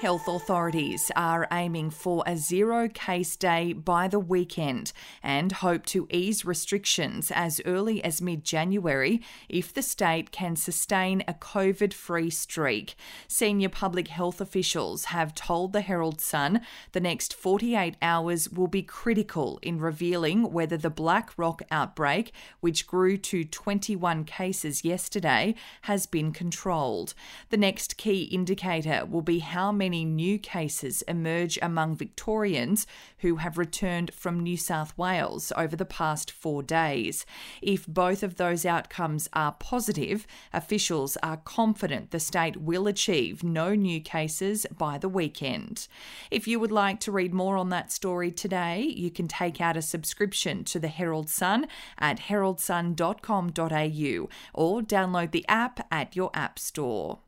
Health authorities are aiming for a zero case day by the weekend and hope to ease restrictions as early as mid January if the state can sustain a COVID free streak. Senior public health officials have told the Herald Sun the next 48 hours will be critical in revealing whether the Black Rock outbreak, which grew to 21 cases yesterday, has been controlled. The next key indicator will be how many many new cases emerge among Victorians who have returned from New South Wales over the past four days. If both of those outcomes are positive, officials are confident the state will achieve no new cases by the weekend. If you would like to read more on that story today, you can take out a subscription to the Herald Sun at heraldsun.com.au or download the app at your app store.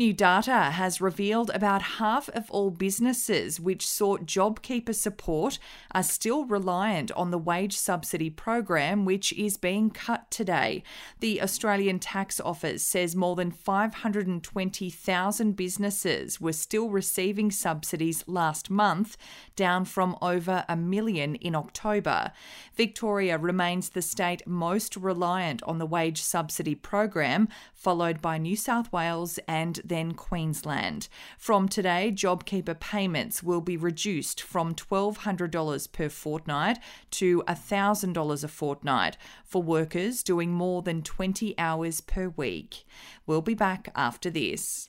New data has revealed about half of all businesses which sought JobKeeper support are still reliant on the wage subsidy program, which is being cut today. The Australian Tax Office says more than 520,000 businesses were still receiving subsidies last month, down from over a million in October. Victoria remains the state most reliant on the wage subsidy program, followed by New South Wales and then Queensland. From today, JobKeeper payments will be reduced from $1,200 per fortnight to $1,000 a fortnight for workers doing more than 20 hours per week. We'll be back after this.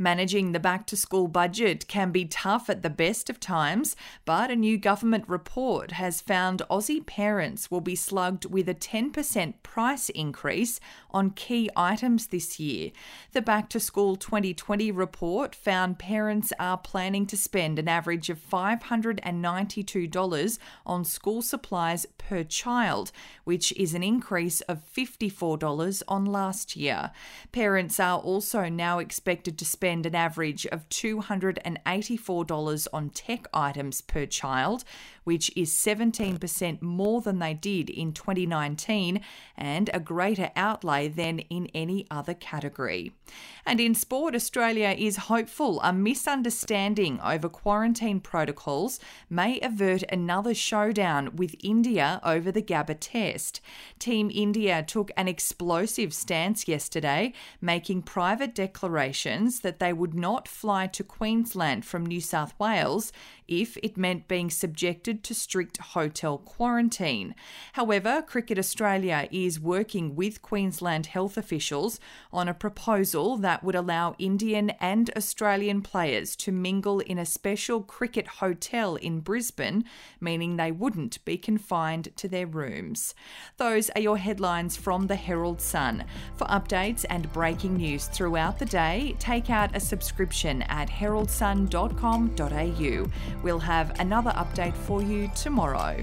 Managing the back to school budget can be tough at the best of times, but a new government report has found Aussie parents will be slugged with a 10% price increase on key items this year. The Back to School 2020 report found parents are planning to spend an average of $592 on school supplies per child, which is an increase of $54 on last year. Parents are also now expected to spend an average of $284 on tech items per child, which is 17% more than they did in 2019 and a greater outlay than in any other category. And in sport, Australia is hopeful a misunderstanding over quarantine protocols may avert another showdown with India over the Gabba test. Team India took an explosive stance yesterday, making private declarations that they would not fly to Queensland from New South Wales if it meant being subjected to strict hotel quarantine. However, Cricket Australia is working with Queensland health officials on a proposal that would allow Indian and Australian players to mingle in a special cricket hotel in Brisbane, meaning they wouldn't be confined to their rooms. Those are your headlines from the Herald Sun. For updates and breaking news throughout the day, take out a subscription at heraldsun.com.au. We'll have another update for you tomorrow.